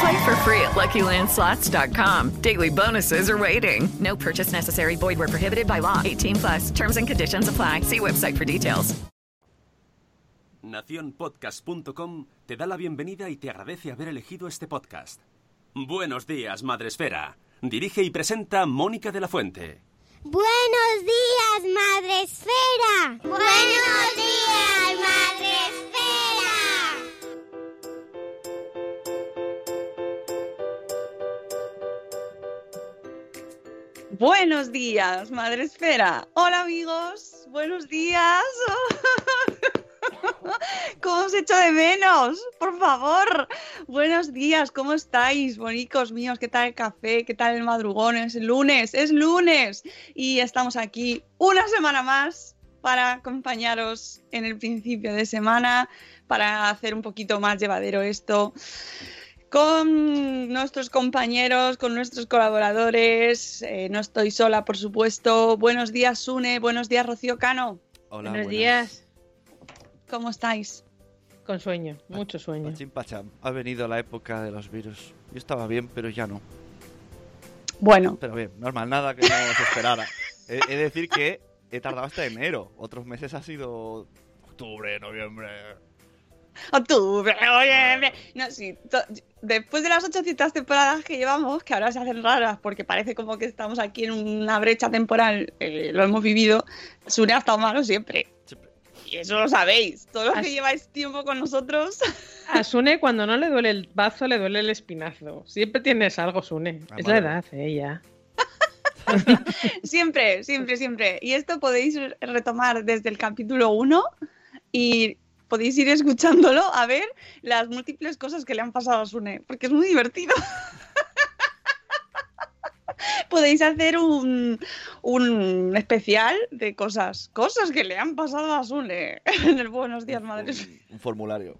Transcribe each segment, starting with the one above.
Play for free at LuckyLandSlots.com. Daily bonuses are waiting. No purchase necessary. Void where prohibited by law. 18 plus. Terms and conditions apply. See website for details. Naciónpodcast.com te da la bienvenida y te agradece haber elegido este podcast. Buenos días, Madresfera. Dirige y presenta Mónica de la Fuente. Buenos días, Madre Esfera. Buenos días, Madre Buenos días, Madre Esfera. Hola amigos, buenos días. ¿Cómo os echo de menos? Por favor. Buenos días, ¿cómo estáis, bonicos míos? ¿Qué tal el café? ¿Qué tal el madrugón? Es lunes, es lunes. Y estamos aquí una semana más para acompañaros en el principio de semana, para hacer un poquito más llevadero esto con nuestros compañeros, con nuestros colaboradores. Eh, no estoy sola, por supuesto. Buenos días, Sune. Buenos días, Rocío Cano. Hola, buenos buenas. días. ¿Cómo estáis? Con sueño, mucho sueño. Pachín pacham. Ha venido la época de los virus. Yo estaba bien, pero ya no. Bueno. Pero bien, normal, nada que no se esperara. De decir que he tardado hasta enero. Otros meses ha sido octubre, noviembre. Octubre, noviembre. No, sí, después de las 800 temporadas que llevamos, que ahora se hacen raras porque parece como que estamos aquí en una brecha temporal, eh, lo hemos vivido, Sune ha estado malo siempre. Y eso lo sabéis. Todos los que lleváis tiempo con nosotros. A Sune cuando no le duele el bazo, le duele el espinazo. Siempre tienes algo, Sune. Ah, es la edad, eh, ya. siempre, siempre, siempre. Y esto podéis retomar desde el capítulo 1 y podéis ir escuchándolo a ver las múltiples cosas que le han pasado a Sune, porque es muy divertido. podéis hacer un, un especial de cosas, cosas que le han pasado a Sune en el Buenos Días, Madres. Un formulario.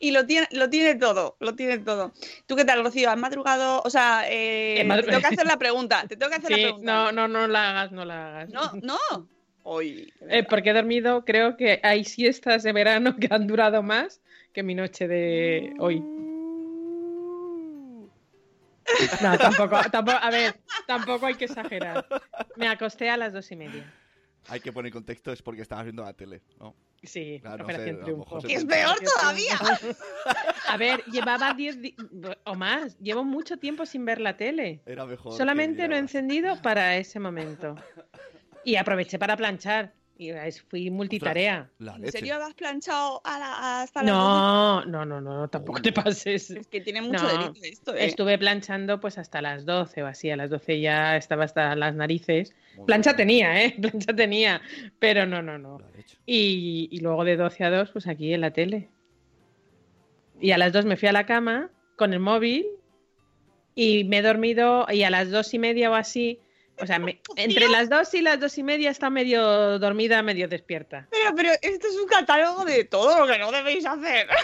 Y lo tiene, lo tiene todo, lo tiene todo. ¿Tú qué tal, Rocío? ¿Has madrugado? O sea, eh, madru- te tengo que hacer la pregunta. Te tengo que hacer Sí, la pregunta. no, no, no la hagas, no la hagas. No, no. Hoy. Eh, porque he dormido, creo que hay siestas de verano que han durado más que mi noche de hoy. No, tampoco, tampoco, a ver, tampoco hay que exagerar. Me acosté a las dos y media. Hay que poner contexto, es porque estabas viendo la tele, ¿no? Sí, Claro, no Operación sé, Triunfo. Es peor todavía. A ver, llevaba 10 di- o más. Llevo mucho tiempo sin ver la tele. Era mejor. Solamente lo he encendido para ese momento. Y aproveché para planchar. Y fui multitarea. La ¿En serio has planchado a la- hasta las No, no, no, no, tampoco te pases. Es que tiene mucho No, delito esto, ¿eh? Estuve planchando pues hasta las 12 o así. A las 12 ya estaba hasta las narices. Plancha tenía, ¿eh? Plancha tenía. Pero no, no, no. Y, y luego de 12 a 2, pues aquí en la tele. Y a las 2 me fui a la cama con el móvil y me he dormido y a las 2 y media o así. O sea, me- entre las 2 y las 2 y media está medio dormida, medio despierta. Pero, pero esto es un catálogo de todo lo que no debéis hacer.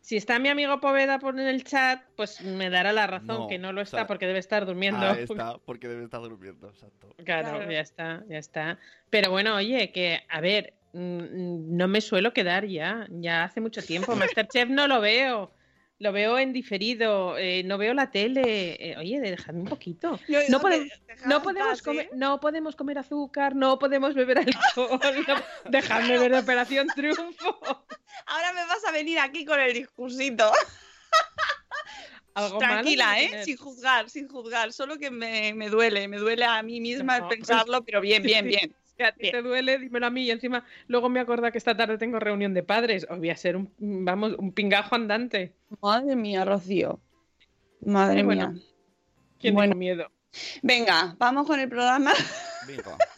Si está mi amigo Poveda por en el chat, pues me dará la razón No, que no lo o está sea, porque debe estar durmiendo. Ahí está, porque debe estar durmiendo, exacto. Claro, Claro. ya está, ya está. Pero bueno, oye, que, a ver, mm, no me suelo quedar ya, ya hace mucho tiempo. Masterchef no lo veo, lo veo en diferido, eh, no veo la tele. eh, oye, dejadme un poquito. Yo- No dejad no podemos comer, ¿eh? no podemos comer azúcar, no podemos beber alcohol. no- dejadme ver Operación Triunfo. Ahora me vas a venir aquí con el discursito. Algo Tranquila, ¿eh? Sin juzgar, sin juzgar. Solo que me, me duele, me duele a mí misma No, pensarlo, pero bien, bien, bien. Si a ti te duele, dímelo a mí. Y encima, luego me acuerdo que esta tarde tengo reunión de padres. Os voy a ser un, vamos, un pingajo andante. Madre mía, Rocío. Madre Bueno, mía. ¿Quién Bueno. tengo miedo? Venga, vamos con el programa. Venga.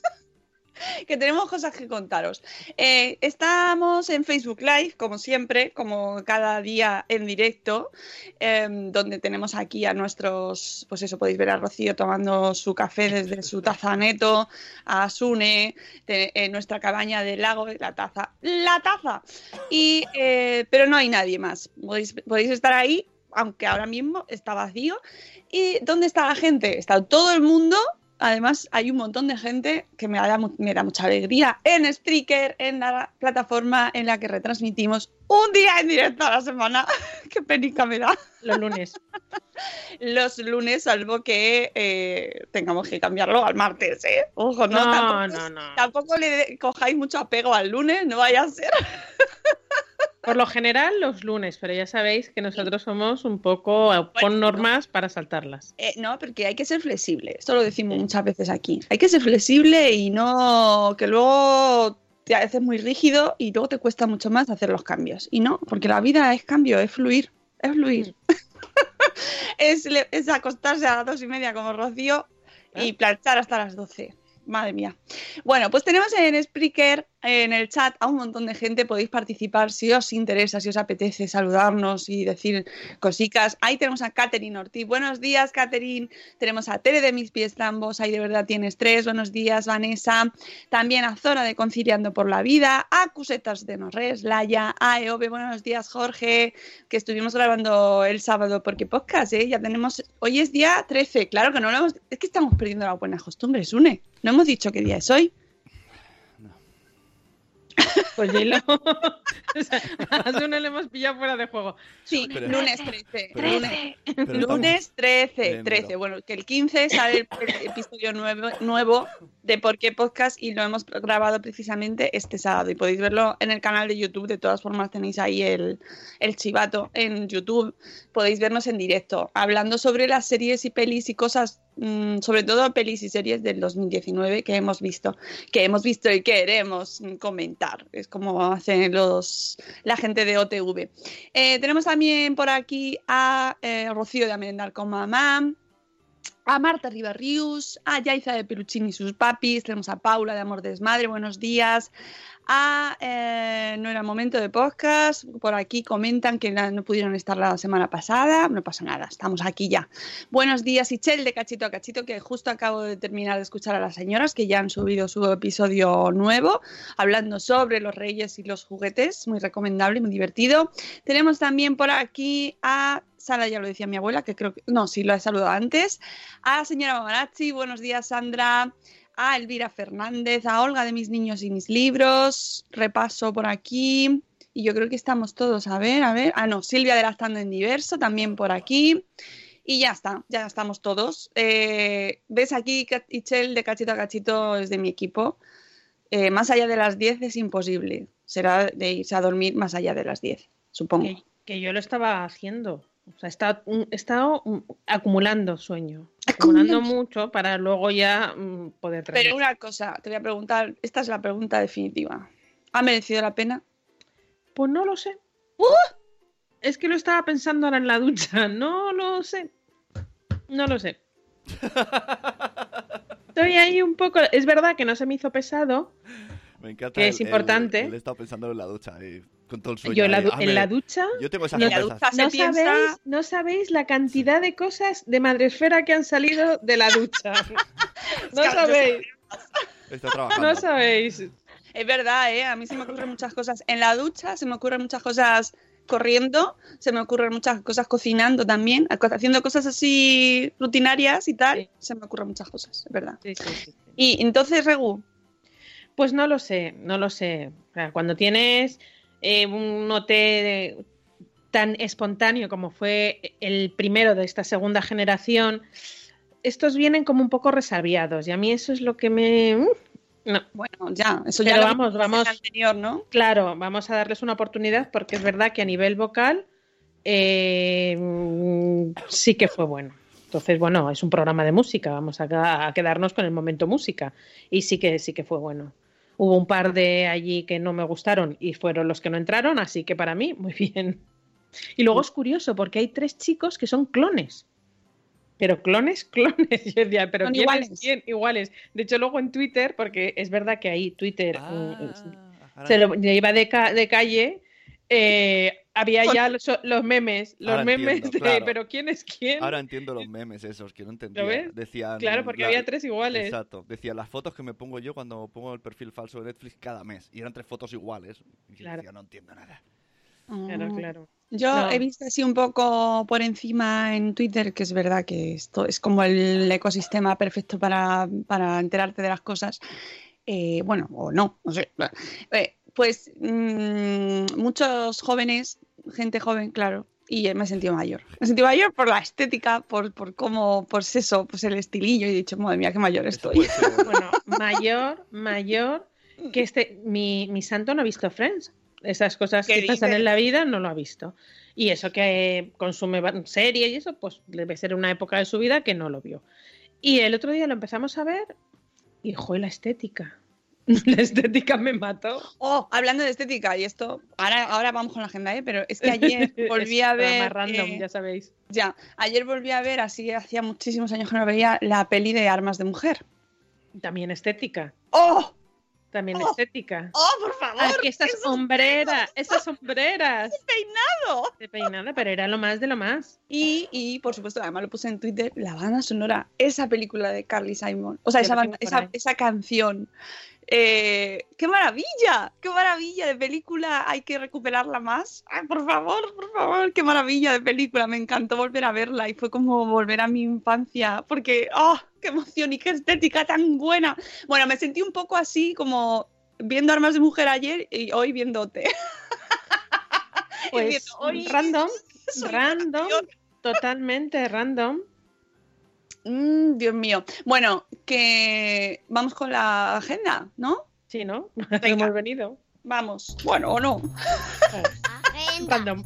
que tenemos cosas que contaros. Eh, estamos en Facebook Live, como siempre, como cada día en directo, em, donde tenemos aquí a nuestros, pues eso, podéis ver a Rocío tomando su café desde su taza neto, a Sune, en nuestra cabaña del lago, la taza, la taza. Y, eh, pero no hay nadie más. Podéis, podéis estar ahí, aunque ahora mismo está vacío. ¿Y dónde está la gente? Está todo el mundo Además, hay un montón de gente que me da, me da mucha alegría en Spreaker, en la plataforma en la que retransmitimos un día en directo a la semana. Qué penica me da. Los lunes. Los lunes, salvo que eh, tengamos que cambiarlo al martes, ¿eh? Ojo, no, No, tampoco, no, no. tampoco le cojáis mucho apego al lunes, no vaya a ser. Por lo general, los lunes, pero ya sabéis que nosotros somos un poco con normas para saltarlas. Eh, no, porque hay que ser flexible. Esto lo decimos muchas veces aquí. Hay que ser flexible y no que luego te haces muy rígido y luego te cuesta mucho más hacer los cambios. Y no, porque la vida es cambio, es fluir, es fluir. es, es acostarse a las dos y media como Rocío y planchar hasta las doce. Madre mía. Bueno, pues tenemos en Spreaker, en el chat, a un montón de gente. Podéis participar si os interesa, si os apetece saludarnos y decir cositas. Ahí tenemos a Catherine Ortiz. Buenos días, Catherine. Tenemos a Tere de Mis Pies Tambos. Ahí de verdad tienes tres. Buenos días, Vanessa. También a Zora de Conciliando por la Vida. A Cusetas de Norres, Laia. A Eove. Buenos días, Jorge. Que estuvimos grabando el sábado porque podcast, ¿eh? Ya tenemos. Hoy es día 13. Claro que no lo hemos. Es que estamos perdiendo las buenas costumbres, Une. No hemos dicho qué día es hoy. Pues dilo. O sea, a Sune le hemos pillado fuera de juego. Sí, Pero- lunes 13. pero- lunes, pero lunes 13, Bien, 13. pero- Bueno, que el 15 sale el episodio nuevo, nuevo de Por qué Podcast y lo hemos grabado precisamente este sábado. Y podéis verlo en el canal de YouTube. De todas formas, tenéis ahí el, el chivato en YouTube. Podéis vernos en directo, hablando sobre las series y pelis y cosas, mm, sobre todo pelis y series del 2019 que hemos visto, que hemos visto y queremos comentar. Es como hacen los la gente de OTV. Eh, tenemos también por aquí a eh, Rocío de Amendar con Mamá, a Marta Ribarrius, a Yaiza de Peluchín y sus papis, tenemos a Paula de Amor Desmadre, buenos días, a eh, No era momento de podcast, por aquí comentan que no pudieron estar la semana pasada, no pasa nada, estamos aquí ya. Buenos días, Ichel de Cachito a Cachito, que justo acabo de terminar de escuchar a las señoras que ya han subido su episodio nuevo, hablando sobre los reyes y los juguetes, muy recomendable muy divertido. Tenemos también por aquí a Sara, ya lo decía mi abuela, que creo que. No, sí, lo he saludado antes. A señora Mamarazzi, buenos días, Sandra. A Elvira Fernández, a Olga de Mis Niños y Mis Libros. Repaso por aquí. Y yo creo que estamos todos. A ver, a ver. Ah, no, Silvia de Lactando en Diverso, también por aquí. Y ya está, ya estamos todos. Eh, ¿Ves aquí, Ichel, de cachito a cachito es de mi equipo? Eh, más allá de las 10 es imposible. Será de irse a dormir más allá de las 10, supongo. Que yo lo estaba haciendo. O sea, he estado, he estado, acumulando sueño. Acumulando mucho para luego ya mm, poder Pero dormir. una cosa, te voy a preguntar, esta es la pregunta definitiva. ¿Ha merecido la pena? Pues no lo sé. Es que lo estaba pensando ahora en la ducha. No lo sé. No lo sé. Estoy ahí un poco. Es verdad que no se me hizo pesado. Me encanta. Que el- es importante. Él, está pensando en la ducha y con todo el sueño. Yo la, ahí. Ah, en la ducha. Yo tengo esa no, sabéis, no sabéis la cantidad de cosas de madresfera que han salido de la ducha. no sabéis. Está trabajando. No sabéis. Es verdad, ¿eh? A mí se me ocurren muchas cosas. En la ducha se me ocurren muchas cosas corriendo, se me ocurren muchas cosas cocinando también, haciendo cosas así rutinarias y tal. Se me ocurren muchas cosas, es verdad. Sí, sí, sí. Y entonces, Regu, Pues no lo sé, no lo sé. O sea, cuando tienes eh, un OT tan espontáneo como fue el primero de esta segunda generación, estos vienen como un poco resabiados y a mí eso es lo que me... uf, no. Bueno, ya, eso Pero ya lo vamos, vamos. anterior, ¿no? Claro, vamos a darles una oportunidad porque es verdad que a nivel vocal eh, mm, sí que fue bueno. Entonces, bueno, es un programa de música, vamos a, a quedarnos con el momento música. Y sí que, sí que fue bueno. Hubo un par de allí que no me gustaron y fueron los que no entraron, así que para mí, muy bien. Y luego es curioso porque hay tres chicos que son clones. Pero clones, clones. Yo decía, pero Son ¿quién iguales. es quién? Iguales. De hecho, luego en Twitter, porque es verdad que ahí Twitter Ah, mm, se lo lleva de, ca- de calle, eh, había ya los, los memes, los Ahora memes entiendo, de, claro. pero ¿quién es quién? Ahora entiendo los memes esos que no entendía. ¿Lo ves? Decían, Claro, porque la- había tres iguales. Exacto. Decía las fotos que me pongo yo cuando pongo el perfil falso de Netflix cada mes. Y eran tres fotos iguales. Y yo Claro. decía, no entiendo nada. Claro, claro. Yo No. he visto así un poco por encima en Twitter que es verdad que esto es como el ecosistema perfecto para, para enterarte de las cosas. Eh, bueno, o no, no sé. Eh, pues mm, muchos jóvenes, gente joven, claro, y me he sentido mayor. Me he sentido mayor por la estética, por, por cómo, pues eso, pues el estilillo, y he dicho, madre mía, qué mayor estoy. Bueno, mayor, mayor, que este, mi, mi santo no ha visto Friends. Esas cosas ¿Qué que pasan en la vida no lo ha visto. Y eso que consume series y eso, pues debe ser una época de su vida que no lo vio. Y el otro día lo empezamos a ver y, joder, la estética. La estética me mató. Oh, hablando de estética, y esto, ahora, ahora vamos con la agenda, ¿eh? pero es que ayer volví a ver. random, eh, ya sabéis. Ya, ayer volví a ver, así hacía muchísimos años que no veía, la peli de Armas de Mujer. También estética. ¡Oh! También Oh. estética. ¡Oh, por favor! Aquí estas ¡Esos sombreras, esas sombreras. peinado! De peinada, pero era lo más de lo más. Y, y, por supuesto, además lo puse en Twitter, la banda sonora, esa película de Carly Simon, o sea, esa, banda- esa, ahí. esa canción. Eh, ¡Qué maravilla! ¡Qué maravilla de película! Hay que recuperarla más. Ay, por favor, por favor, qué maravilla de película. Me encantó volver a verla y fue como volver a mi infancia. Porque, ¡oh! ¡Qué emoción y qué estética tan buena! Bueno, me sentí un poco así como viendo Armas de Mujer ayer y hoy viéndote. Pues viendo, hoy random, random, totalmente random. Mm, Dios mío. Bueno, que vamos con la agenda, ¿no? Sí, ¿no? Venga. Hemos venido. Vamos. Bueno, o no. Agenda. Random.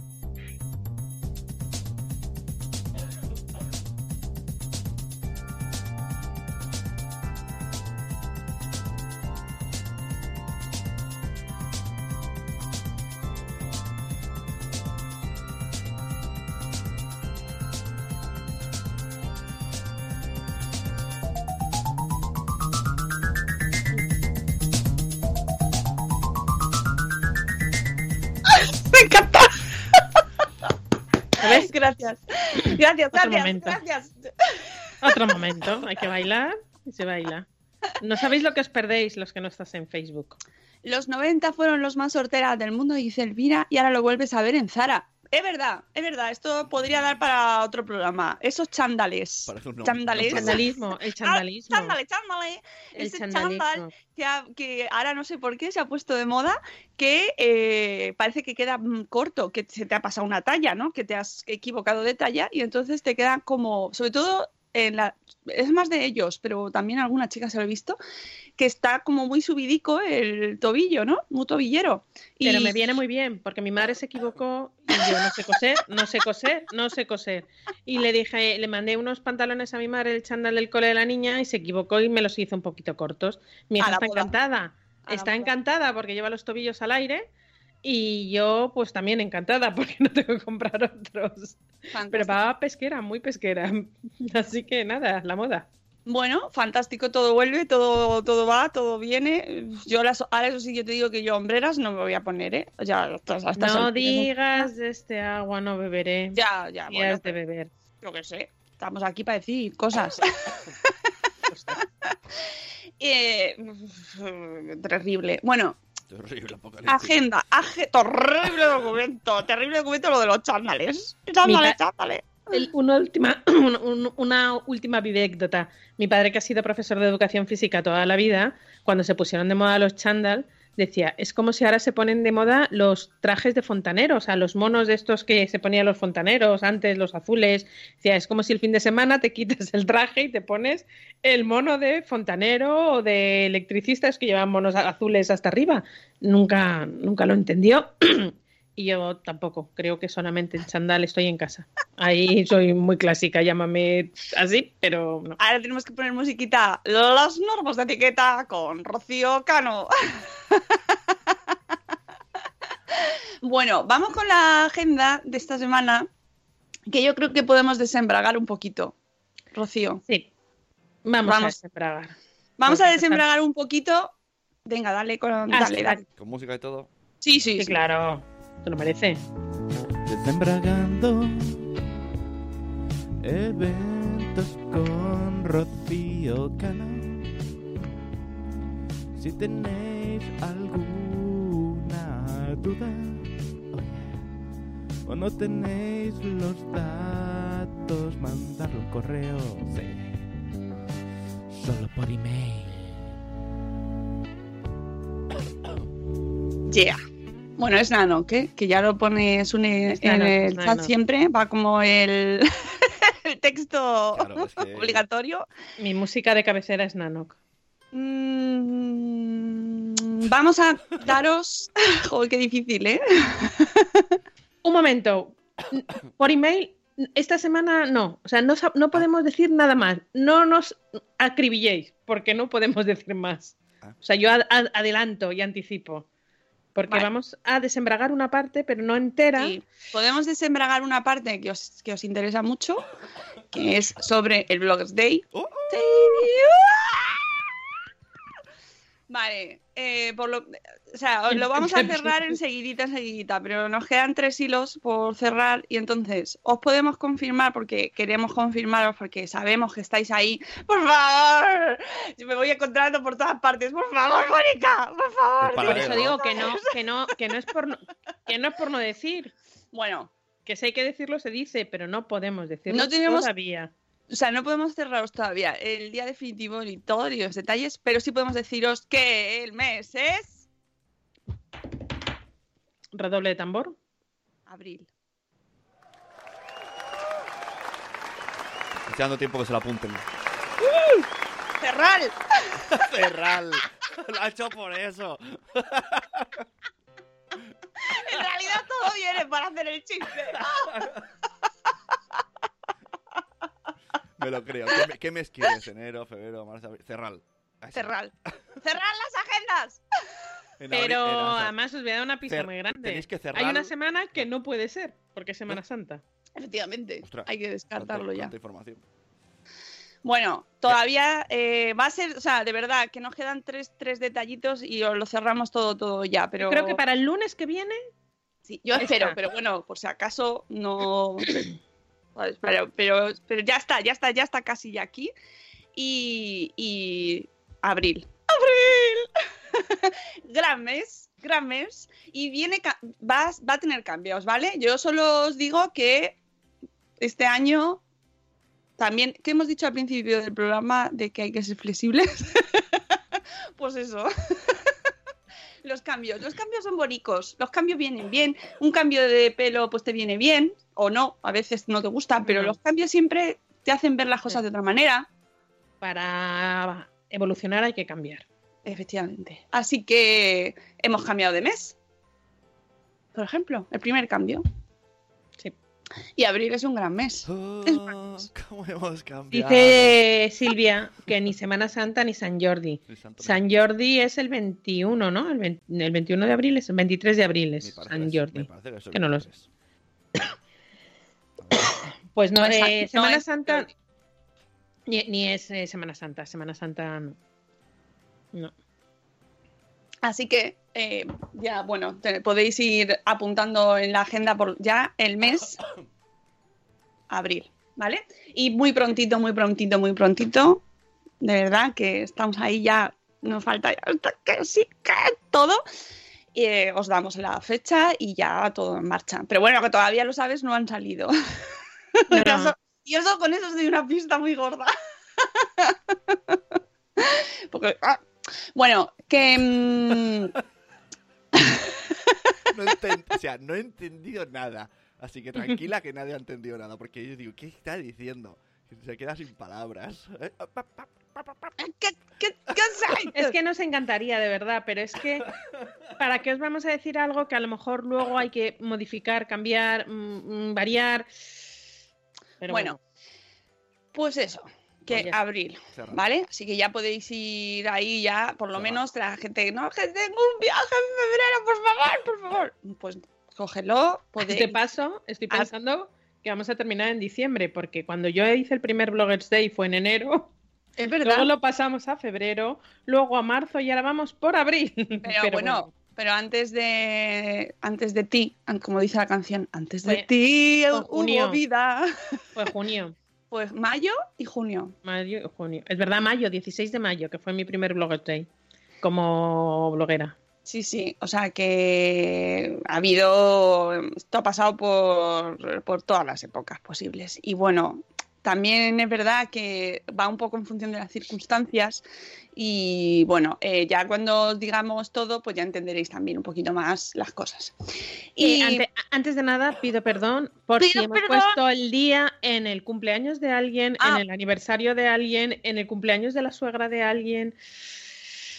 Gracias, Otro gracias, momento. gracias. Otro momento. Hay que bailar y se baila. No sabéis lo que os perdéis los que no estás en Facebook. Los 90 fueron los más sorteras del mundo, dice Elvira, y ahora lo vuelves a ver en Zara. Es verdad, es verdad. Esto podría dar para otro programa. Esos chándales. Chándales. ¿no? Chandalismo, el chandalismo. Ah, chándale, chándale. El Ese chandalismo. chándal que, ha- que ahora no sé por qué se ha puesto de moda, que eh, parece que queda mm, corto, que se te ha pasado una talla, ¿no? Que te has equivocado de talla y entonces te queda como, sobre todo en la, es más de ellos, pero también alguna chica se lo he visto, que está como muy subidico el tobillo, ¿no? Muy tobillero. Y Pero me viene muy bien, porque mi madre se equivocó y yo no sé coser, no sé coser, no sé coser. Y le dije, le mandé unos pantalones a mi madre, el chándal del cole de la niña, y se equivocó y me los hizo un poquito cortos. Mi hija está boda. encantada, A está encantada porque lleva los tobillos al aire. Y yo, pues también encantada porque no tengo que comprar otros. Pero va pesquera, muy pesquera. Así que nada, la moda. Bueno, fantástico, todo vuelve, todo, todo va, todo viene. Yo las, ahora eso sí yo te digo que yo hombreras no me voy a poner, ¿eh? Ya, hasta, hasta No digas de este agua no beberé. Ya, ya, Y bueno, has de beber. yo qué sé. Estamos aquí para decir cosas. Eh, terrible. Bueno, Terrible apocalipsis. agenda, age- terrible documento, terrible documento lo de los chándales. Chándales, chándales. El- una última, un- un- una última anécdota. Mi padre, que ha sido profesor de educación física toda la vida, cuando se pusieron de moda los chándal, decía, es como si ahora se ponen de moda los trajes de fontaneros, o sea, los monos de estos que se ponían los fontaneros antes, los azules. Decía, es como si el fin de semana te quitas el traje y te pones el mono de fontanero o de electricista, es que llevan monos azules hasta arriba. Nunca, nunca lo entendió. Y yo tampoco, creo que solamente en chandal estoy en casa. Ahí soy muy clásica, llámame así, pero no. Ahora tenemos que poner musiquita Las normas de etiqueta con Rocío Cano. bueno, vamos con la agenda de esta semana, que yo creo que podemos desembragar un poquito. Rocío. Sí. Vamos, a desembragar. Vamos a desembragar un poquito. Venga, dale con, Ah, dale, sí, dale. Con música y todo. Sí, sí, Sí, sí. claro, te lo merece. Desembragando eventos con Rocío Cano. Si tenéis alguna duda oh yeah, o no tenéis los datos, mandarlo un correo, sí. Solo por email. Yeah. Bueno, es Nano, ¿qué? Que ya lo pones un- en Nano, el chat siempre, va como el, el texto Claro, es que- obligatorio. Mi música de cabecera es Nanok. Mm, vamos a daros... Joder, qué difícil, ¿eh? Un momento. Por email, esta semana no. O sea, no, no podemos decir nada más. No nos acribilléis, porque no podemos decir más. Ah. O sea, yo ad- ad- adelanto y anticipo. Porque Vale. vamos a desembragar una parte, pero no entera. Sí, podemos desembragar una parte que os, que os interesa mucho, que es sobre el Blogs Day. Oh, Sí. Vale, eh, por lo, o sea, os lo vamos a cerrar enseguidita, enseguidita, pero nos quedan tres hilos por cerrar y entonces os podemos confirmar porque queremos confirmaros porque sabemos que estáis ahí. Por favor, yo me voy encontrando por todas partes. Por favor, Mónica, por favor. Por eso digo que no, que no, que no es por no, que no es por no decir. Bueno, Que si hay que decirlo se dice, pero no podemos decirlo No tenemos- todavía. O sea, no podemos cerraros todavía el día definitivo ni todo ni los detalles, pero sí podemos deciros que el mes es Redoble de tambor. abril. Estoy dando tiempo que se lo apunten. ¡Cerral! Cerral. Lo ha hecho por eso. En realidad todo viene para hacer el chiste. Me lo creo. ¿Qué, me- qué mes quieres? Enero, febrero, marzo, abril. Cerral. Cerral. ¡Cerrar las agendas! En abril- Pero en- además os voy a dar una pista cer- muy grande. tenéis que Hay cerrar- una semana que no puede ser, porque es Semana Santa. Efectivamente, Ostras, hay que descartarlo cuánta- ya. cuánta información. Bueno, todavía eh, va a ser, o sea, de verdad, que nos quedan tres, tres detallitos y os lo cerramos todo, todo ya, pero... Creo que para el lunes que viene Sí, yo Está. espero, pero bueno, por si acaso no. ¿sabes? Pero, pero, pero ya está, ya está, ya está casi ya aquí. Y, y abril. ¡Abril! gran mes, gran mes. Y viene, va, va a tener cambios, ¿vale? Yo solo os digo que este año también, que hemos dicho al principio del programa de que hay que ser flexibles. pues eso. Los cambios. Los cambios son bonicos, los cambios vienen bien. Un cambio de pelo pues te viene bien o no, a veces no te gusta, pero los cambios siempre te hacen ver las cosas de otra manera. para evolucionar hay que cambiar. Efectivamente. Así que hemos cambiado de mes. Por ejemplo, el primer cambio. Y abril es un gran mes. Oh, ¿Cómo hemos cambiado? Dice Silvia que ni Semana Santa ni San Jordi. San Jordi es el 21, ¿no? El, 20 el 21 de abril es el 23 de abril es San Jordi. que no lo sé. 23. Pues no, No es eh, San- no Semana es Santa ni es eh, Semana Santa. Semana Santa no. No. Así que eh, ya, bueno, te- podéis ir apuntando en la agenda por ya el mes abril, ¿vale? Y muy prontito, muy prontito, muy prontito, de verdad que estamos ahí ya, nos falta ya hasta que sí, que todo. eh, os damos la fecha y ya todo en marcha. Pero bueno, que todavía lo sabes, no han salido. No, Y no. eso- y eso con eso os doy una pista muy gorda. Porque, ah, bueno, que... mm, No enten- o sea, no he entendido nada. Así que tranquila que nadie ha entendido nada. Porque yo digo, ¿qué está diciendo? Se queda sin palabras. ¿eh? ¿Qué, qué, qué? Es que nos encantaría, de verdad, pero es que ¿para qué os vamos a decir algo que a lo mejor luego hay que modificar, cambiar, mm, mm, variar? Pero bueno, pues eso, que abril, Cerrado. ¿vale? Así que ya podéis ir ahí ya, por lo menos la gente, no, que tengo un viaje en febrero, por favor, por favor. Pues cógelo, podéis... De paso, estoy pensando que vamos a terminar en diciembre, porque cuando yo hice el primer Bloggers Day fue en enero. Es verdad. Luego lo pasamos a febrero, luego a marzo y ahora vamos por abril. Pero, bueno, pero antes de antes de ti, como dice la canción, antes de ti hubo junio. vida. Fue junio. Pues mayo y junio. Mayo y junio. Es verdad, mayo, 16 de mayo, que fue mi primer Bloggers Day como bloguera. Sí, sí, o sea que ha habido, esto ha pasado por, por todas las épocas posibles. Y bueno, también es verdad que va un poco en función de las circunstancias y bueno, eh, ya cuando os digamos todo, pues ya entenderéis también un poquito más las cosas. Y Y ante- antes de nada, pido perdón por Pido si hemos perdón. puesto el día en el cumpleaños de alguien, Ah. en el aniversario de alguien, en el cumpleaños de la suegra de alguien.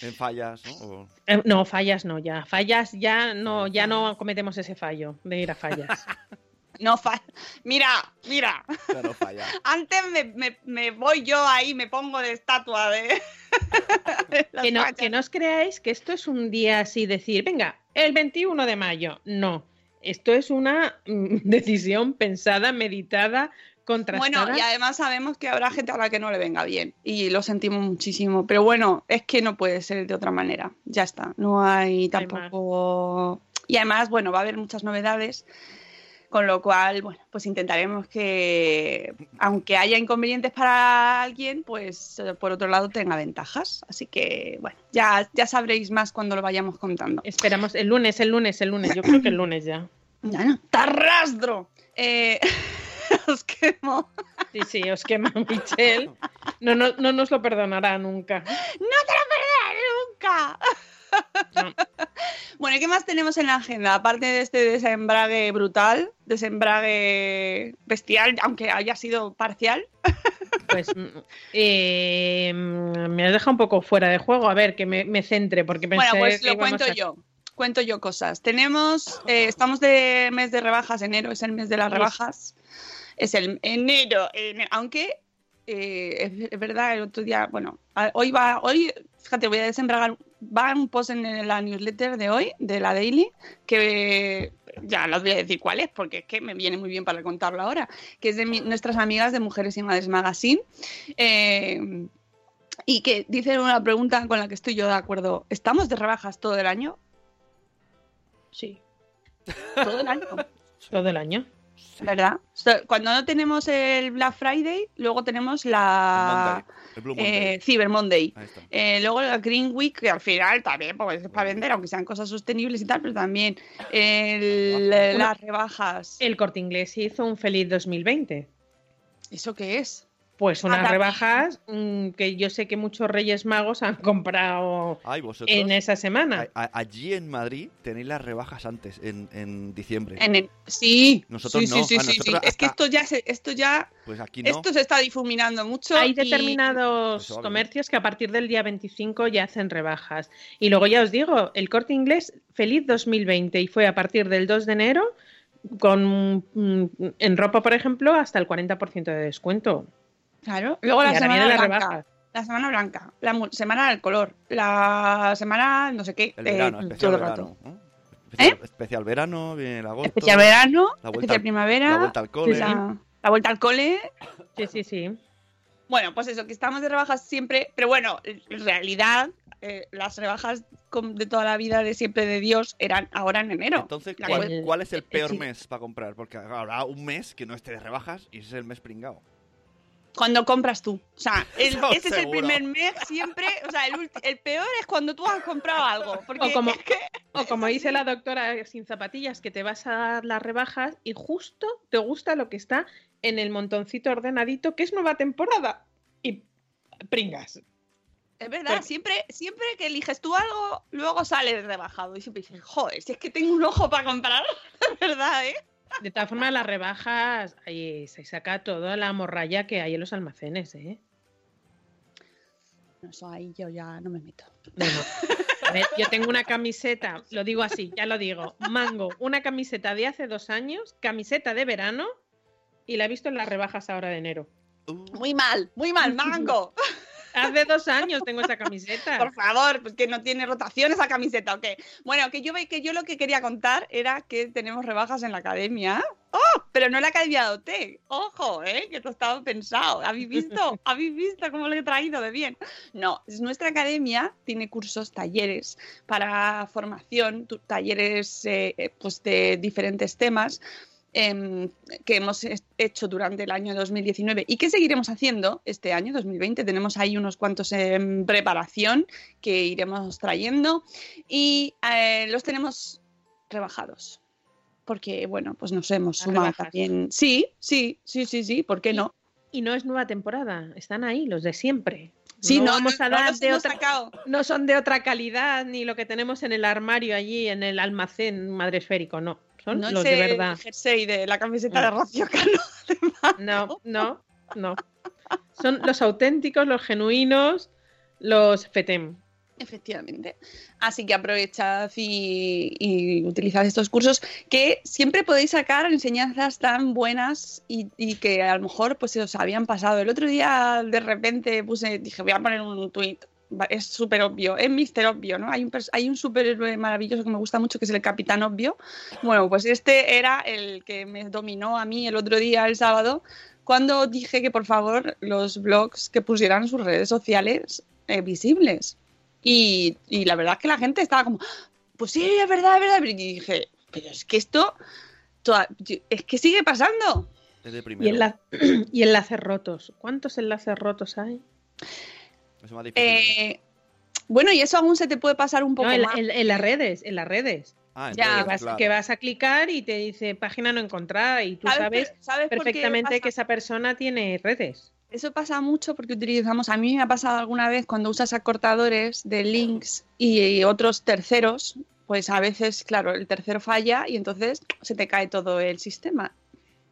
En fallas, ¿no? O- Eh, no, fallas no, ya. Fallas ya no, ya no cometemos ese fallo de ir a fallas. no fa- mira, mira, Ya no falla. antes me, me- me voy yo ahí, me pongo de estatua de... que, no, que no os creáis que esto es un día así, decir, venga, el 21 de mayo. No, esto es una mm, decisión pensada, meditada, contrastada. Bueno, y además sabemos que habrá gente a la que no le venga bien y lo sentimos muchísimo, pero bueno, es que no puede ser de otra manera, ya está, no hay tampoco... Y además, bueno, va a haber muchas novedades, con lo cual, bueno, pues intentaremos que, aunque haya inconvenientes para alguien, pues por otro lado tenga ventajas, así que, bueno, ya, ya sabréis más cuando lo vayamos contando. Esperamos el lunes, el lunes, el lunes. Yo creo que el lunes ya. Ya no, ¡Tarrastro! Eh, os quemo. Sí, sí, os quema Michelle. No, no, no nos lo perdonará nunca. ¡No te lo perderé nunca! Bueno, ¿y qué más tenemos en la agenda? Aparte de este desembrague brutal, desembrague bestial, aunque haya sido parcial. Pues mm, eh, me has dejado un poco fuera de juego. A ver, que me, me centre, porque pensé Bueno, pues que lo cuento a- yo. Cuento yo cosas. Tenemos, eh, estamos de mes de rebajas, enero es el mes de las rebajas. Es el enero, ene- aunque eh, es, verdad, el otro día, bueno, hoy va, hoy, fíjate, voy a desembragar, va un post en la newsletter de hoy, de la Daily, que ya no os voy a decir cuál es, porque es que me viene muy bien para contarlo ahora, que es de mi- nuestras amigas de Mujeres y Madres Magazine. eh, y que dicen una pregunta con la que estoy yo de acuerdo. ¿Estamos de rebajas todo el año? Sí. Todo el año. Todo el año. ¿Verdad? Cuando no tenemos el Black Friday, luego tenemos la Monday, el Blue Monday. eh, Cyber Monday. Eh, luego la Green Week, que al final también pues, es para vender, aunque sean cosas sostenibles y tal, pero también el- las rebajas. El corte inglés hizo un feliz 2020. ¿Eso qué es? Pues unas rebajas mm, que yo sé que muchos Reyes Magos han comprado Ay, vosotros. en esa semana. a- a- allí en Madrid tenéis las rebajas antes, en, en diciembre. En el- Sí, Nosotros sí, no, sí, sí, a sí, sí. nosotros Es que esto ya, se- esto ya, Pues aquí no. esto se está difuminando mucho. Hay y- determinados comercios que a partir del día 25 ya hacen rebajas. Y luego ya os digo, el corte inglés, feliz 2020, y fue a partir del 2 de enero, con mm, en ropa, por ejemplo, hasta el 40% de descuento. Claro. Luego la ahora semana la blanca. rebaja. La semana blanca, la mu- semana del color, la semana no sé qué. El eh, verano, todo el rato. verano. ¿no? Especial, especial verano, viene el agosto. Especial verano, la vuelta especial al- primavera, la vuelta al cole. la, la vuelta al cole. Sí, sí, sí. Bueno, pues eso, que estamos de rebajas siempre, pero bueno, en realidad eh, las rebajas de toda la vida de siempre de Dios eran ahora en enero. Entonces, La ¿cuál, cuál es el peor sí. mes para comprar? Porque habrá un mes que no esté de rebajas y ese es el mes pringado. Cuando compras tú. O sea, el- ese es el primer mes siempre. O sea, el, ulti- el peor es cuando tú has comprado algo. Porque O como, es que- o como dice la doctora sin zapatillas, que te vas a dar las rebajas y justo te gusta lo que está en el montoncito ordenadito, que es nueva temporada. Y pringas. Es verdad, siempre, siempre que eliges tú algo, luego sale rebajado. Y siempre dices, joder, si es que tengo un ojo para comprar, ¿verdad, eh? De todas formas, las rebajas, ahí se saca toda la morralla que hay en los almacenes, ¿eh? Eso ahí yo ya no me meto. No, no. A ver, yo tengo una camiseta, lo digo así, ya lo digo. Mango, una camiseta de hace dos años, camiseta de verano, y la he visto en las rebajas ahora de enero. Muy mal, muy mal, mango. Hace dos años tengo esa camiseta. Por favor, pues que no tiene rotación esa camiseta, ¿o qué? Bueno, que yo, que yo lo que quería contar era que tenemos rebajas en la academia. ¡Oh! Pero no en la academia de OT. Ojo, ¿eh? Que esto estaba pensado. ¿Habéis visto? ¿Habéis visto cómo lo he traído de bien? No, es nuestra academia tiene cursos, talleres para formación, talleres eh, eh, pues de diferentes temas em, que hemos hecho durante el año 2019 y que seguiremos haciendo este año 2020. Tenemos ahí unos cuantos en preparación que iremos trayendo y eh, los tenemos rebajados. Porque, bueno, pues nos hemos Las sumado rebajas. también. Sí, sí, sí, sí, sí, ¿por qué no? Y no es nueva temporada, están ahí, los de siempre. Sí, no, vamos a no los de otra. sacado. No son de otra calidad, ni lo que tenemos en el armario allí, en el almacén madresférico, no. Son No los de el verdad. jersey de la camiseta de No. Rocío Cano. No, no, no. Son los auténticos, los genuinos, los FETEM. Efectivamente. Así que aprovechad y, y utilizad estos cursos que siempre podéis sacar enseñanzas tan buenas y, y que a lo mejor pues se os habían pasado. El otro día de repente puse, dije, voy a poner un tuit. Es súper obvio, es Mister Obvio, ¿no? Hay un, hay un superhéroe maravilloso que me gusta mucho que es el Capitán Obvio. Bueno, pues este era el que me dominó a mí el otro día, el sábado, cuando dije que por favor los blogs que pusieran sus redes sociales eh, visibles. Y, y la verdad es que la gente estaba como, pues sí, es verdad, es verdad. Y dije, pero es que esto, toda- es que sigue pasando. Desde Y, primero. enla- y enlaces rotos. ¿Cuántos enlaces rotos hay? Es más difícil. Eh, bueno, y eso aún se te puede pasar un poco No, en, más. en- en las redes, en las redes. Ah, ya, que, entonces, vas, claro. que vas a clicar y te dice página no encontrada y tú ¿Sabes perfectamente que esa persona tiene redes. Eso pasa mucho porque utilizamos, a mí me ha pasado alguna vez cuando usas acortadores de links y otros terceros, pues a veces, claro, el tercero falla y entonces se te cae todo el sistema.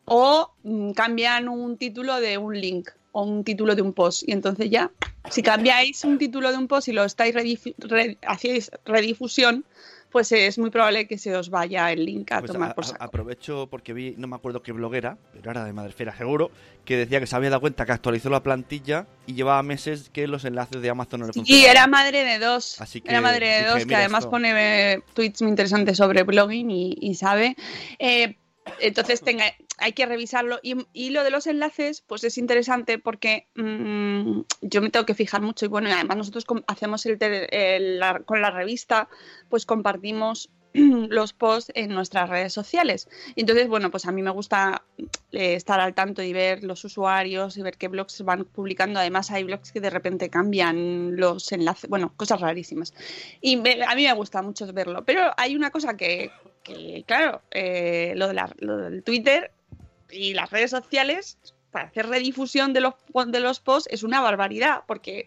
O mm, cambian un título de un link o un título de un post y entonces ya, si cambiáis un título de un post y lo estáis redifu- re- hacéis redifusión, pues es muy probable que se os vaya el link a Pues tomar a- por saco. aprovecho porque vi, no me acuerdo qué bloguera, pero era de Madresfera seguro, que decía que se había dado cuenta que actualizó la plantilla y llevaba meses que los enlaces de Amazon no le Y funcionaban. era madre de dos. Así que era madre de dije, dos, que "Mira además esto". pone eh, tweets muy interesantes sobre blogging y, y sabe. Eh, entonces tenga, hay que revisarlo. Y, y lo de los enlaces, pues es interesante porque mm, yo me tengo que fijar mucho. Y bueno, además nosotros hacemos el, el- con la revista, pues compartimos los posts en nuestras redes sociales. Entonces, bueno, pues a mí me gusta eh, estar al tanto y ver los usuarios y ver qué blogs van publicando. Además, hay blogs que de repente cambian los enlaces, bueno, cosas rarísimas. Y me- a mí me gusta mucho verlo. Pero hay una cosa que, que, claro, eh, lo, de la- lo del Twitter y las redes sociales para hacer redifusión de los, de los posts es una barbaridad, porque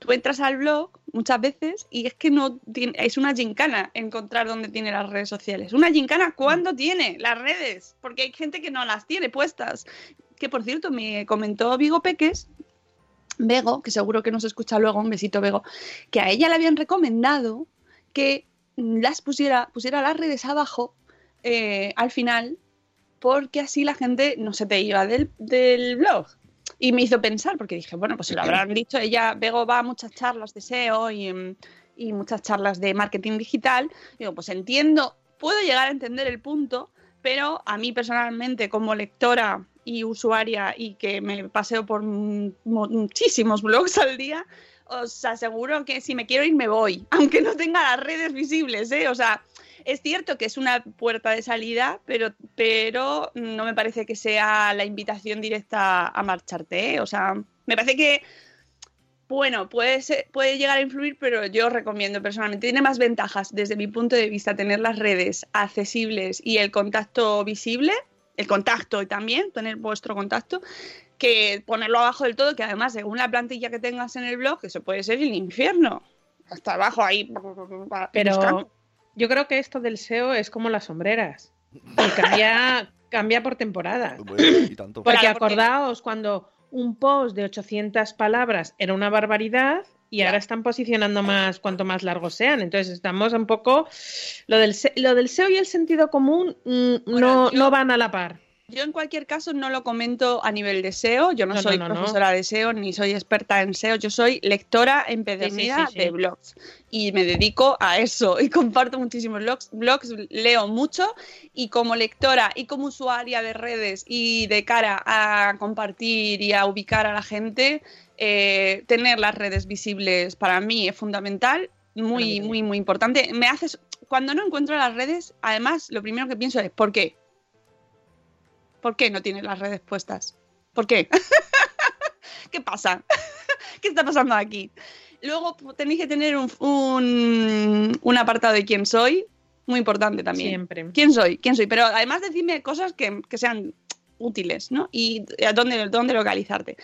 tú entras al blog muchas veces y es que no tiene, es una gincana encontrar dónde tiene las redes sociales. Una gincana cuándo tiene las redes, porque hay gente que no las tiene puestas. Que por cierto, me comentó Vigo Peques, Bego, que seguro que nos escucha luego, un besito Bego, que a ella le habían recomendado que las pusiera, pusiera las redes abajo eh, al final, porque así la gente no se te iba del, del blog. Y me hizo pensar, porque dije, bueno, pues se lo habrán dicho, ella, Bego va a muchas charlas de SEO y, mm, y muchas charlas de marketing digital. Digo, pues entiendo, puedo llegar a entender el punto, pero a mí personalmente como lectora y usuaria y que me paseo por mu- muchísimos blogs al día, os aseguro que si me quiero ir me voy, aunque no tenga las redes visibles, ¿eh? O sea, es cierto que es una puerta de salida, pero, pero no me parece que sea la invitación directa a marcharte, ¿eh? O sea, me parece que, bueno, puede, ser- puede llegar a influir, pero yo recomiendo personalmente, tiene más ventajas desde mi punto de vista tener las redes accesibles y el contacto visible, el contacto y también tener vuestro contacto, que ponerlo abajo del todo, que además según la plantilla que tengas en el blog, eso puede ser el infierno. Hasta abajo ahí. Pero buscando. Yo creo que esto del SEO es como las sombreras. Y cambia, cambia por temporada. Bueno, y tanto. Porque Claro, porque- acordaos cuando un post de 800 palabras era una barbaridad y ahora están posicionando más cuanto más largos sean. Entonces estamos un poco... Lo del, se- lo del SEO y el sentido común mm, no, yo- no van a la par. Yo en cualquier caso no lo comento a nivel de SEO, yo no, soy no, no. profesora de SEO ni soy experta en SEO, yo soy lectora empedernida sí, sí. de blogs y me dedico a eso y comparto muchísimos blogs, blogs, leo mucho y como lectora y como usuaria de redes y de cara a compartir y a ubicar a la gente, eh, tener las redes visibles para mí es fundamental, muy, muy, muy importante. Me haces, cuando no encuentro las redes, además lo primero que pienso es, ¿por qué? ¿Por qué no tienes las redes puestas? ¿Por qué? ¿Qué pasa? ¿Qué está pasando aquí? Luego tenéis que tener un, un, un apartado de quién soy, muy importante también. Siempre. ¿Quién soy? ¿Quién soy? Pero además decidme cosas que, que sean útiles, ¿no? Y a dónde, dónde localizarte.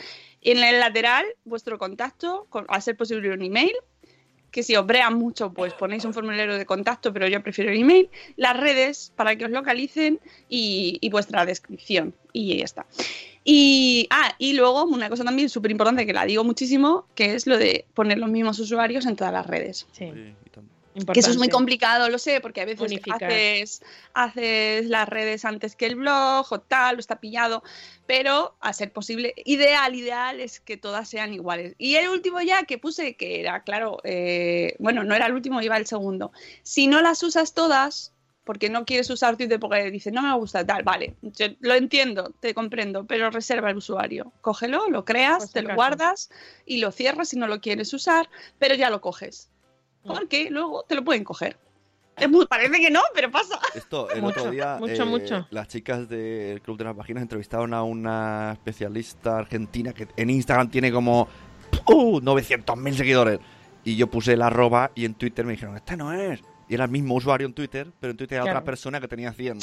En el lateral, vuestro contacto, con- a ser posible un email, que si os brean mucho, pues ponéis un formulario de contacto, pero yo prefiero el email, las redes para que os localicen y, y vuestra descripción. Y ya está. Y, ah, y luego una cosa también súper importante que la digo muchísimo, que es lo de poner los mismos usuarios en todas las redes. Sí. Que eso es muy complicado, lo sé, porque a veces haces, haces las redes antes que el blog o tal, o está pillado, pero a ser posible, ideal, ideal es que todas sean iguales. Y el último ya que puse, que era, claro, eh, bueno, no era el último, iba el segundo. Si no las usas todas, porque no quieres usar Twitter porque dices, no me gusta tal, vale, yo lo entiendo, te comprendo, pero reserva el usuario. Cógelo, lo creas, si te lo guardas y lo cierras si no lo quieres usar, pero ya lo coges. Porque luego te lo pueden coger. Es muy- parece que no, pero pasa. Esto, el Mucho, otro día, mucho, eh, mucho. las chicas del Club de las Páginas entrevistaron a una especialista argentina que en Instagram tiene como uh, 900.000 seguidores. Y yo puse el arroba y en Twitter me dijeron, esta no es. Y era el mismo usuario en Twitter, pero en Twitter era Claro. otra persona que tenía 100.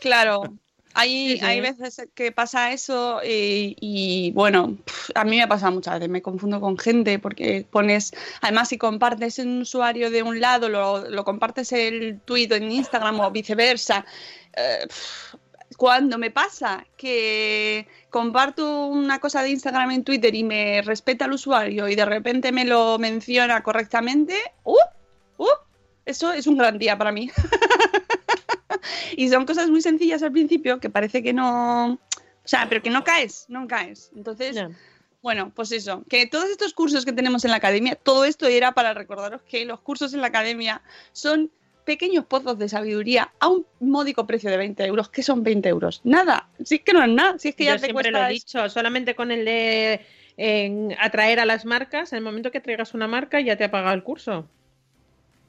Claro. Hay, Sí, sí. hay veces que pasa eso y, y, bueno, a mí me pasa muchas veces, me confundo con gente porque pones, además si compartes un usuario de un lado, lo, lo compartes el tweet en Instagram o viceversa, eh, cuando me pasa que comparto una cosa de Instagram en Twitter y me respeta el usuario y de repente me lo menciona correctamente, ¡uh! ¡uh! Eso es un gran día para mí. y son cosas muy sencillas al principio que parece que no. O sea, pero que no caes, no caes. Entonces, bueno, pues eso, que todos estos cursos que tenemos en la academia, todo esto era para recordaros que los cursos en la academia son pequeños pozos de sabiduría a un módico precio de 20 euros. ¿Qué son 20 euros? Nada, si es que no es nada, si es que ya te siempre lo he dicho, solamente con el de en atraer a las marcas, en el momento que traigas una marca ya te ha pagado el curso.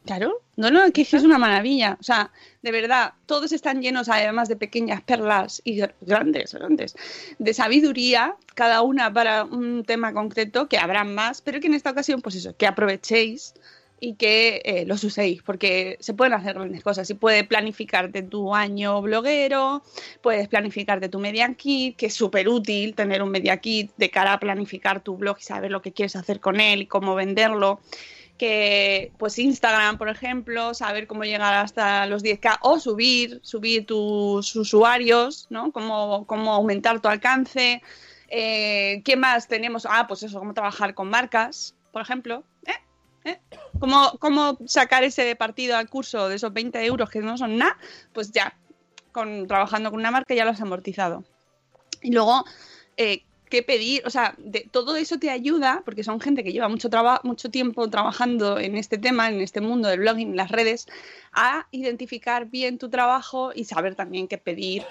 Claro, no, no, que es una maravilla. O sea, de verdad, todos están llenos además de pequeñas perlas y gr- grandes, grandes, de sabiduría, cada una para un tema concreto, que habrá más, pero que en esta ocasión, pues eso, que aprovechéis y que eh, los uséis, porque se pueden hacer grandes cosas. Y puedes planificarte tu año bloguero, puedes planificarte tu media kit, que es súper útil tener un media kit de cara a planificar tu blog y saber lo que quieres hacer con él y cómo venderlo que pues Instagram, por ejemplo, saber cómo llegar hasta los 10K o subir, subir tus usuarios, ¿no? Cómo, cómo aumentar tu alcance. Eh, ¿Qué más tenemos? Ah, pues eso, cómo trabajar con marcas, por ejemplo. ¿Eh? ¿Eh? ¿Cómo, cómo sacar ese partido al curso de esos 20 euros que no son nada, pues ya, con, trabajando con una marca ya lo has amortizado. Y luego, eh, qué pedir, o sea, de, todo eso te ayuda, porque son gente que lleva mucho, traba- mucho tiempo trabajando en este tema, en este mundo del blogging, en las redes, a identificar bien tu trabajo y saber también qué pedir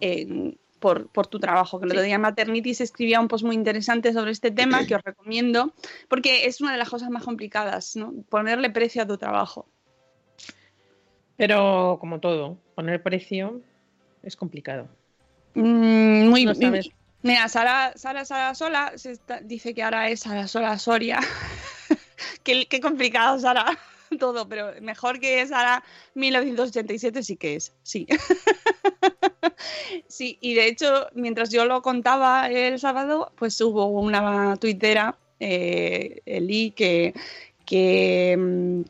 en- por, por tu trabajo. Que el otro día en Maternity se escribía un post muy interesante sobre este tema que os recomiendo, porque es una de las cosas más complicadas, ¿no? Ponerle precio a tu trabajo. Pero como todo, poner precio es complicado. Mm, muy No sabes. Mira, Sara, Sara, Sara Sola se dice que ahora es Sara Sola Soria. qué, complicado, Sara, todo, pero mejor que Sara 1987 sí que es, sí. sí, y de hecho, mientras yo lo contaba el sábado, pues hubo una tuitera, eh, Eli, que, que, mm,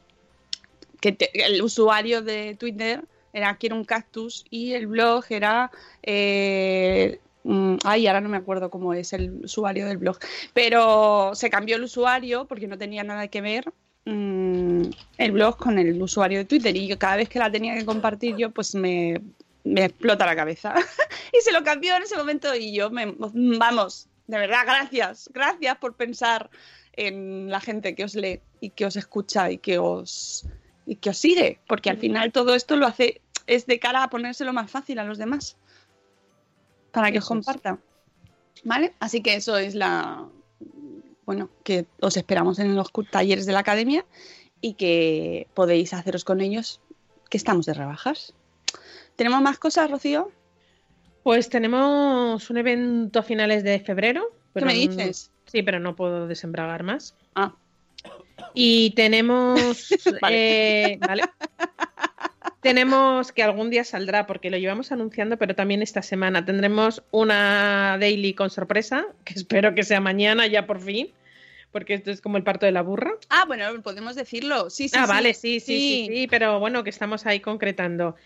el usuario de Twitter era Quiero un cactus y el blog era... eh, mm, ay, ahora no me acuerdo cómo es el usuario del blog, pero se cambió el usuario porque no tenía nada que ver mm, el blog con el usuario de Twitter. Y yo cada vez que la tenía que compartir yo pues me, me explota la cabeza. Y se lo cambió en ese momento y yo me vamos de verdad gracias. Gracias por pensar en la gente que os lee y que os escucha y que os y que os sigue porque al final todo esto lo hace es de cara a ponérselo más fácil a los demás para que os compartan vale así que eso es la bueno que os esperamos en los talleres de la academia y que podéis haceros con ellos que estamos de rebajas tenemos más cosas Rocío Pues tenemos un evento a finales de febrero. ¿Qué me no- dices? Sí, pero no puedo desembragar más. Ah. Y tenemos. eh, vale. Tenemos que algún día saldrá, porque lo llevamos anunciando, pero también esta semana tendremos una daily con sorpresa, que espero que sea mañana ya por fin, porque esto es como el parto de la burra. ah bueno podemos decirlo sí sí ah, sí. vale, sí, sí, sí, sí, pero bueno, que estamos ahí concretando.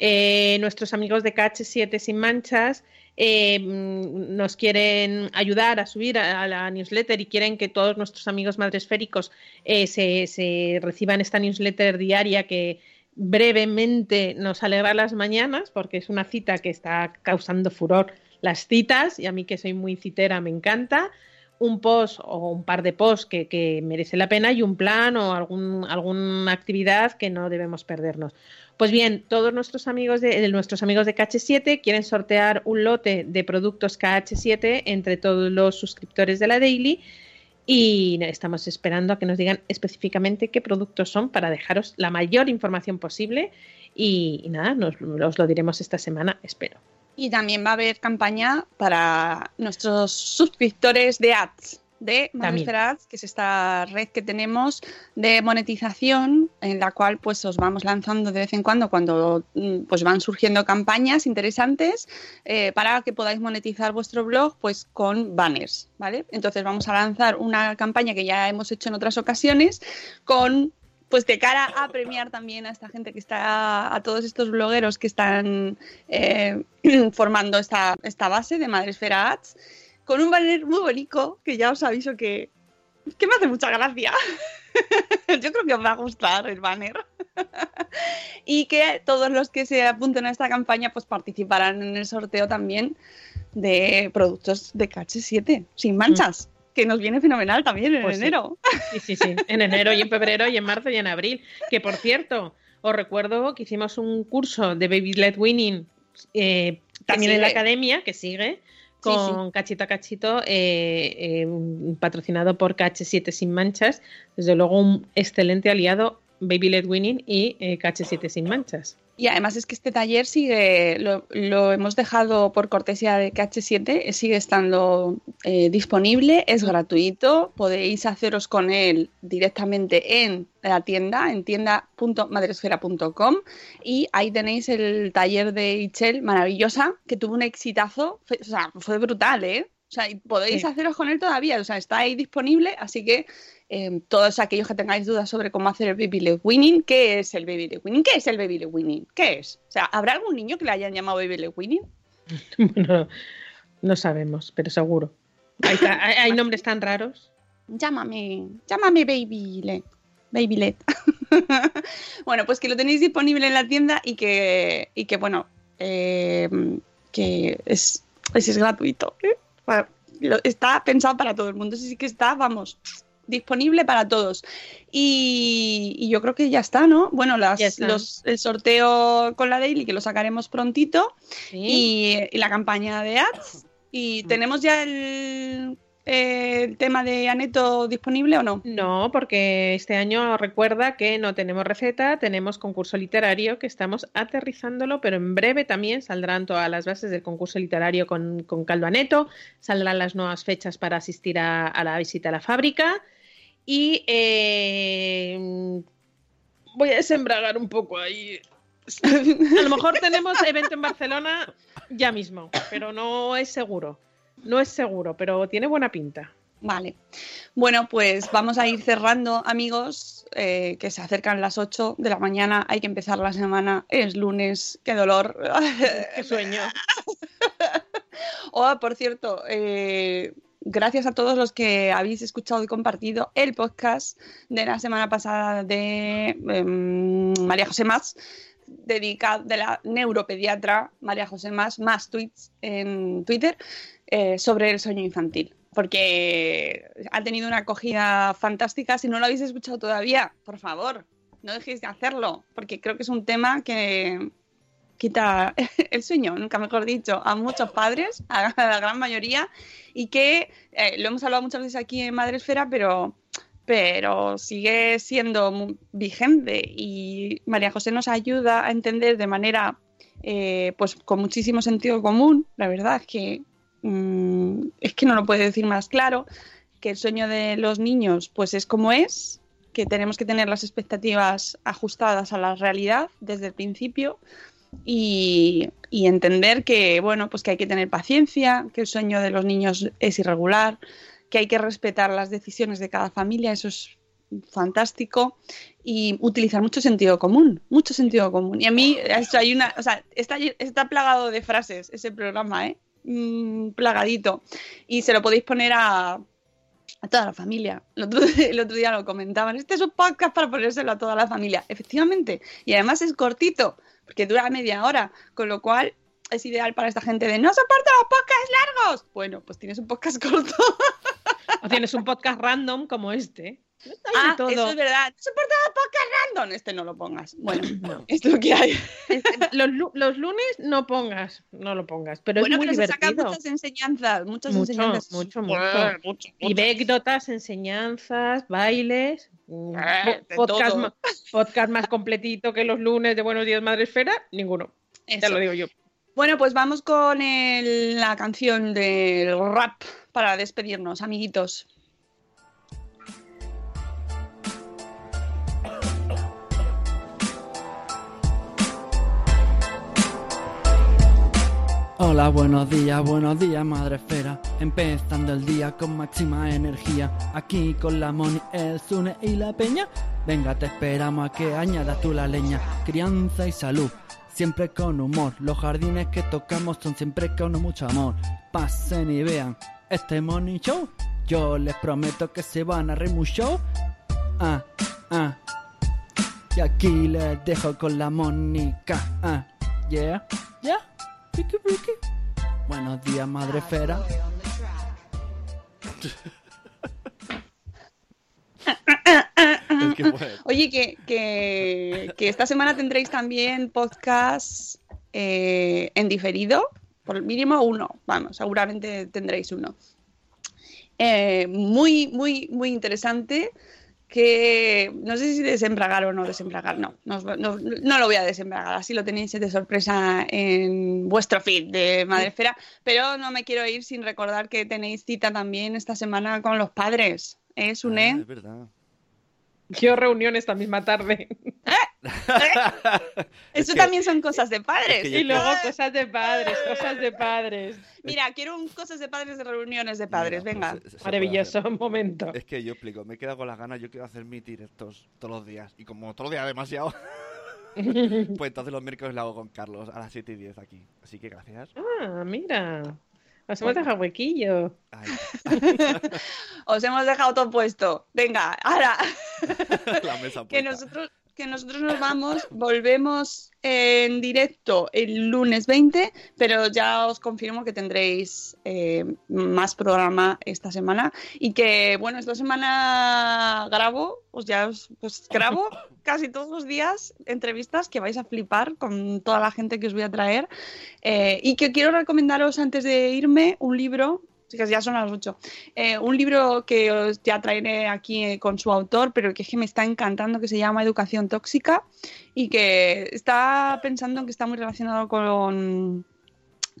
Eh, nuestros amigos de KH7 Sin Manchas eh, nos quieren ayudar a subir a, a la newsletter y quieren que todos nuestros amigos madresféricos eh, se, se reciban esta newsletter diaria que brevemente nos alegra las mañanas porque es una cita que está causando furor las citas y a mí que soy muy citera me encanta un post o un par de posts que, merece la pena y un plan o algún, alguna actividad que no debemos perdernos. Pues bien, todos nuestros amigos de, de nuestros amigos de KH7 quieren sortear un lote de productos KH7 entre todos los suscriptores de la Daily y estamos esperando a que nos digan específicamente qué productos son para dejaros la mayor información posible y, nada, nos, os lo diremos esta semana, espero. Y también va a haber campaña para nuestros suscriptores de ads, de Madresfera Ads, que es esta red que tenemos de monetización, en la cual pues os vamos lanzando de vez en cuando, cuando mm, pues van surgiendo campañas interesantes eh, para que podáis monetizar vuestro blog pues con banners, ¿vale? Entonces vamos a lanzar una campaña que ya hemos hecho en otras ocasiones con pues de cara a premiar también a esta gente que está, a todos estos blogueros que están eh, formando esta, esta base de Madresfera Ads, con un banner muy bonito que ya os aviso que, que me hace mucha gracia. Yo creo que os va a gustar el banner. y que todos los que se apunten a esta campaña pues participarán en el sorteo también de productos de KH7, sin manchas. Que nos viene fenomenal también en Pues enero. Sí, sí, sí. En enero y en febrero y en marzo y en abril. Que por cierto, os recuerdo que hicimos un curso de Baby Led Winning eh, también en la academia, que sigue, con Cachito a Cachito, eh, eh, patrocinado por KH7 Sin Manchas. Desde luego, un excelente aliado, Baby Led Winning y eh, KH7 Sin Manchas. Y además es que este taller sigue, lo, lo hemos dejado por cortesía de KH7, eh, sigue estando eh, disponible, es gratuito, podéis haceros con él directamente en la tienda, en tienda.madresfera.com y ahí tenéis el taller de Ichel maravillosa, que tuvo un exitazo, o sea, fue brutal, ¿eh? O sea, y podéis Sí. haceros con él todavía, o sea, está ahí disponible, así que eh, todos aquellos que tengáis dudas sobre cómo hacer el baby led winning, ¿qué es el baby led winning? ¿Qué es el baby led winning? ¿Qué es? O sea, ¿habrá algún niño que le hayan llamado baby led winning? Bueno, no sabemos, pero seguro. Hay, ta- hay- hay nombres tan raros. Llámame, llámame baby led. Baby led. bueno, pues que lo tenéis disponible en la tienda y que, y que bueno, eh, que es, es, es gratuito. ¿eh? Bueno, está pensado para todo el mundo. Sí, sí que está, vamos, disponible para todos. Y, y yo creo que ya está, ¿no? Bueno, las, está. los, el sorteo con la Daily, que lo sacaremos prontito, Sí. y, y la campaña de ads. ¿Y tenemos ya el, eh, el tema de Aneto disponible o no? No, porque este año recuerda que no tenemos receta, tenemos concurso literario que estamos aterrizándolo, pero en breve también saldrán todas las bases del concurso literario con, con Caldo Aneto, saldrán las nuevas fechas para asistir a, a la visita a la fábrica y eh, voy a desembragar un poco ahí. A lo mejor tenemos evento en Barcelona ya mismo, pero no es seguro. No es seguro, pero tiene buena pinta. Vale. Bueno, pues vamos a ir cerrando, amigos, eh, que se acercan las 8 de la mañana. Hay que empezar la semana. Es lunes. Qué dolor. Qué sueño. oh, por cierto, eh, gracias a todos los que habéis escuchado y compartido el podcast de la semana pasada de em, María José Más, dedicado de la neuropediatra María José Más, más tweets en Twitter eh, sobre el sueño infantil. Porque ha tenido una acogida fantástica. Si no lo habéis escuchado todavía, por favor, no dejéis de hacerlo, porque creo que es un tema que quita el sueño, nunca mejor dicho, a muchos padres, a la gran mayoría, y que eh, lo hemos hablado muchas veces aquí en Madresfera, pero, pero sigue siendo vigente y María José nos ayuda a entender de manera, eh, pues con muchísimo sentido común, la verdad es que, mm, es que no lo puede decir más claro, que el sueño de los niños pues es como es, que tenemos que tener las expectativas ajustadas a la realidad desde el principio y, entender que, bueno, pues que hay que tener paciencia, que el sueño de los niños es irregular, que hay que respetar las decisiones de cada familia, eso es fantástico, y utilizar mucho sentido común, mucho sentido común. Y a mí, esto hay una, o sea, está, está plagado de frases ese programa, ¿eh? Mm, plagadito. Y se lo podéis poner a, a toda la familia. El otro, el otro, día lo comentaban. Este es un podcast para ponérselo a toda la familia. Efectivamente. Y además es cortito porque dura media hora, con lo cual es ideal para esta gente de no soporto los podcasts largos. Bueno, pues tienes un podcast corto. o tienes un podcast random como este. Ah, todo. eso es verdad. No soporto los podcasts random. Este no lo pongas. Bueno, no. es lo que hay. los, los, lunes no pongas, no lo pongas. Pero bueno, es muy pero divertido. se sacan muchas enseñanzas, muchas mucho, enseñanzas. Mucho, mucho, mucho. mucho Anécdotas, enseñanzas, bailes. Eh, podcast, más, podcast más completito que los lunes de Buenos Días Madre Esfera, ninguno. Eso. Ya lo digo yo. Bueno, pues vamos con el, la canción del rap para despedirnos, amiguitos. Hola, buenos días, buenos días, madre esfera. Empezando el día con máxima energía. Aquí con la Moni, el Zune y la Peña. Venga, te esperamos a que añadas tú la leña. Crianza y salud, siempre con humor. Los jardines que tocamos son siempre con mucho amor. Pasen y vean este Money Show. Yo les prometo que se van a reír mucho. Ah, ah. Y aquí les dejo con la Mónica. Ah, yeah, yeah. Ricky, Ricky. Buenos días, madre fera. Oye, que, que, que, esta semana tendréis también podcast eh, en diferido, por el mínimo uno, vamos, seguramente tendréis uno. Eh, muy, muy, muy interesante que no sé si desembragar o no desembragar, no, no, no, no, lo voy a desembragar, así lo tenéis de sorpresa en vuestro feed de Madrefera, pero no me quiero ir sin recordar que tenéis cita también esta semana con los padres, ¿eh, Sune? Ah, es verdad. Yo reunión esta misma tarde. Eso que, también son cosas de padres. Es que y luego cosas de padres, cosas de padres. Mira, quiero un cosas de padres de reuniones de padres, Mira, venga. Pues, se, se Maravilloso momento. Es que yo explico, me he quedado con las ganas, yo quiero hacer mis directos todos los días. Y como todos los días demasiado, pues entonces los miércoles lo hago con Carlos a las 7 y 10 aquí. Así que gracias. Ah, mira. Os hemos dejado huequillo. Os hemos dejado todo puesto. Venga, ahora. La mesa que nosotros que nosotros nos vamos, volvemos en directo el lunes 20, pero ya os confirmo que tendréis eh, más programa esta semana y que, bueno, esta semana grabo, pues ya os pues grabo casi todos los días entrevistas que vais a flipar con toda la gente que os voy a traer eh, y que quiero recomendaros antes de irme un libro ya son las 8. Eh, un libro que os ya traeré aquí eh, con su autor, pero que es que me está encantando, que se llama Educación Tóxica y que está pensando que está muy relacionado con,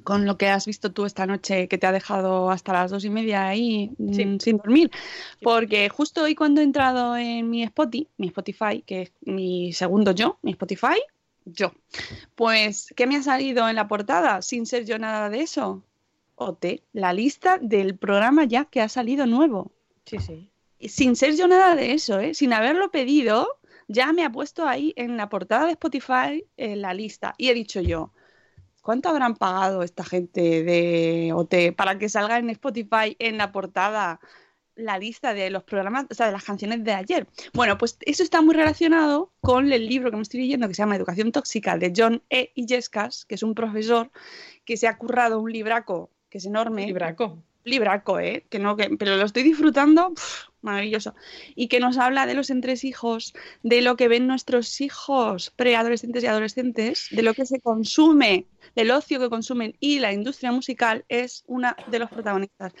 con lo que has visto tú esta noche, que te ha dejado hasta las dos y media ahí sí. sin dormir. Porque justo hoy cuando he entrado en mi Spotify, mi Spotify, que es mi segundo yo, mi Spotify, yo, pues, ¿qué me ha salido en la portada? Sin ser yo nada de eso OT, la lista del programa ya que ha salido nuevo. Sí, sí. Sin ser yo nada de eso, ¿eh? sin haberlo pedido, ya me ha puesto ahí en la portada de Spotify en la lista. Y he dicho yo, ¿cuánto habrán pagado esta gente de OT para que salga en Spotify en la portada la lista de los programas, o sea, de las canciones de ayer? Bueno, pues eso está muy relacionado con el libro que me estoy leyendo que se llama Educación Tóxica de John E. Illescas, que es un profesor que se ha currado un libraco que es enorme. Libraco. Libraco, ¿eh? Que no, que, pero lo estoy disfrutando, pf, maravilloso. Y que nos habla de los entresijos, de lo que ven nuestros hijos preadolescentes y adolescentes, de lo que se consume, del ocio que consumen y la industria musical es una de los protagonistas.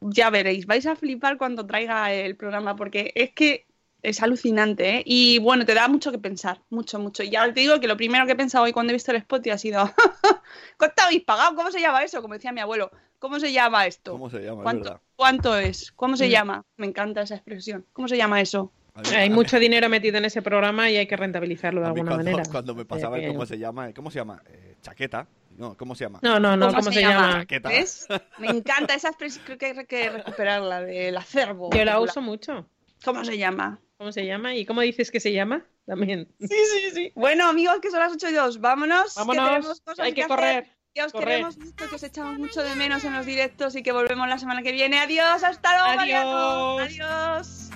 Ya veréis, vais a flipar cuando traiga el programa porque es que es alucinante, ¿eh? Y bueno, te da mucho que pensar, mucho, mucho. Y ya te digo que lo primero que he pensado hoy cuando he visto el spot ha sido, ¿cuánto habéis pagado? ¿Cómo se llama eso? Como decía mi abuelo, ¿cómo se llama esto? ¿Cómo se llama? Es ¿Cuánto, verdad. cuánto es? ¿Cómo se Mm. llama? Me encanta esa expresión. ¿Cómo se llama eso? Hay mucho dinero metido en ese programa y hay que rentabilizarlo de alguna cuando, manera. cuando me pasaba el que- cómo se llama, ¿cómo se llama? Eh, chaqueta. No, ¿cómo se llama? No, no, no, ¿cómo, se, llama? Chaqueta. ¿Ves? Me encanta esa expresión, creo que hay que recuperarla del acervo. Yo la uso mucho. ¿Cómo se llama? ¿Cómo se llama? ¿Y cómo dices que se llama? También. Sí, sí, sí. Bueno, amigos, que son las 8 y 2. Vámonos. Vámonos, Que tenemos cosas hay que hacer, correr, Que os correr. queremos mucho, que os echamos mucho de menos en los directos y que volvemos la semana que viene. Adiós, hasta luego, Mariano. Adiós. Adiós.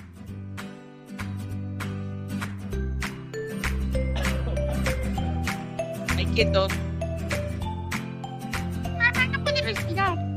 Ay, quietos. No puede respirar.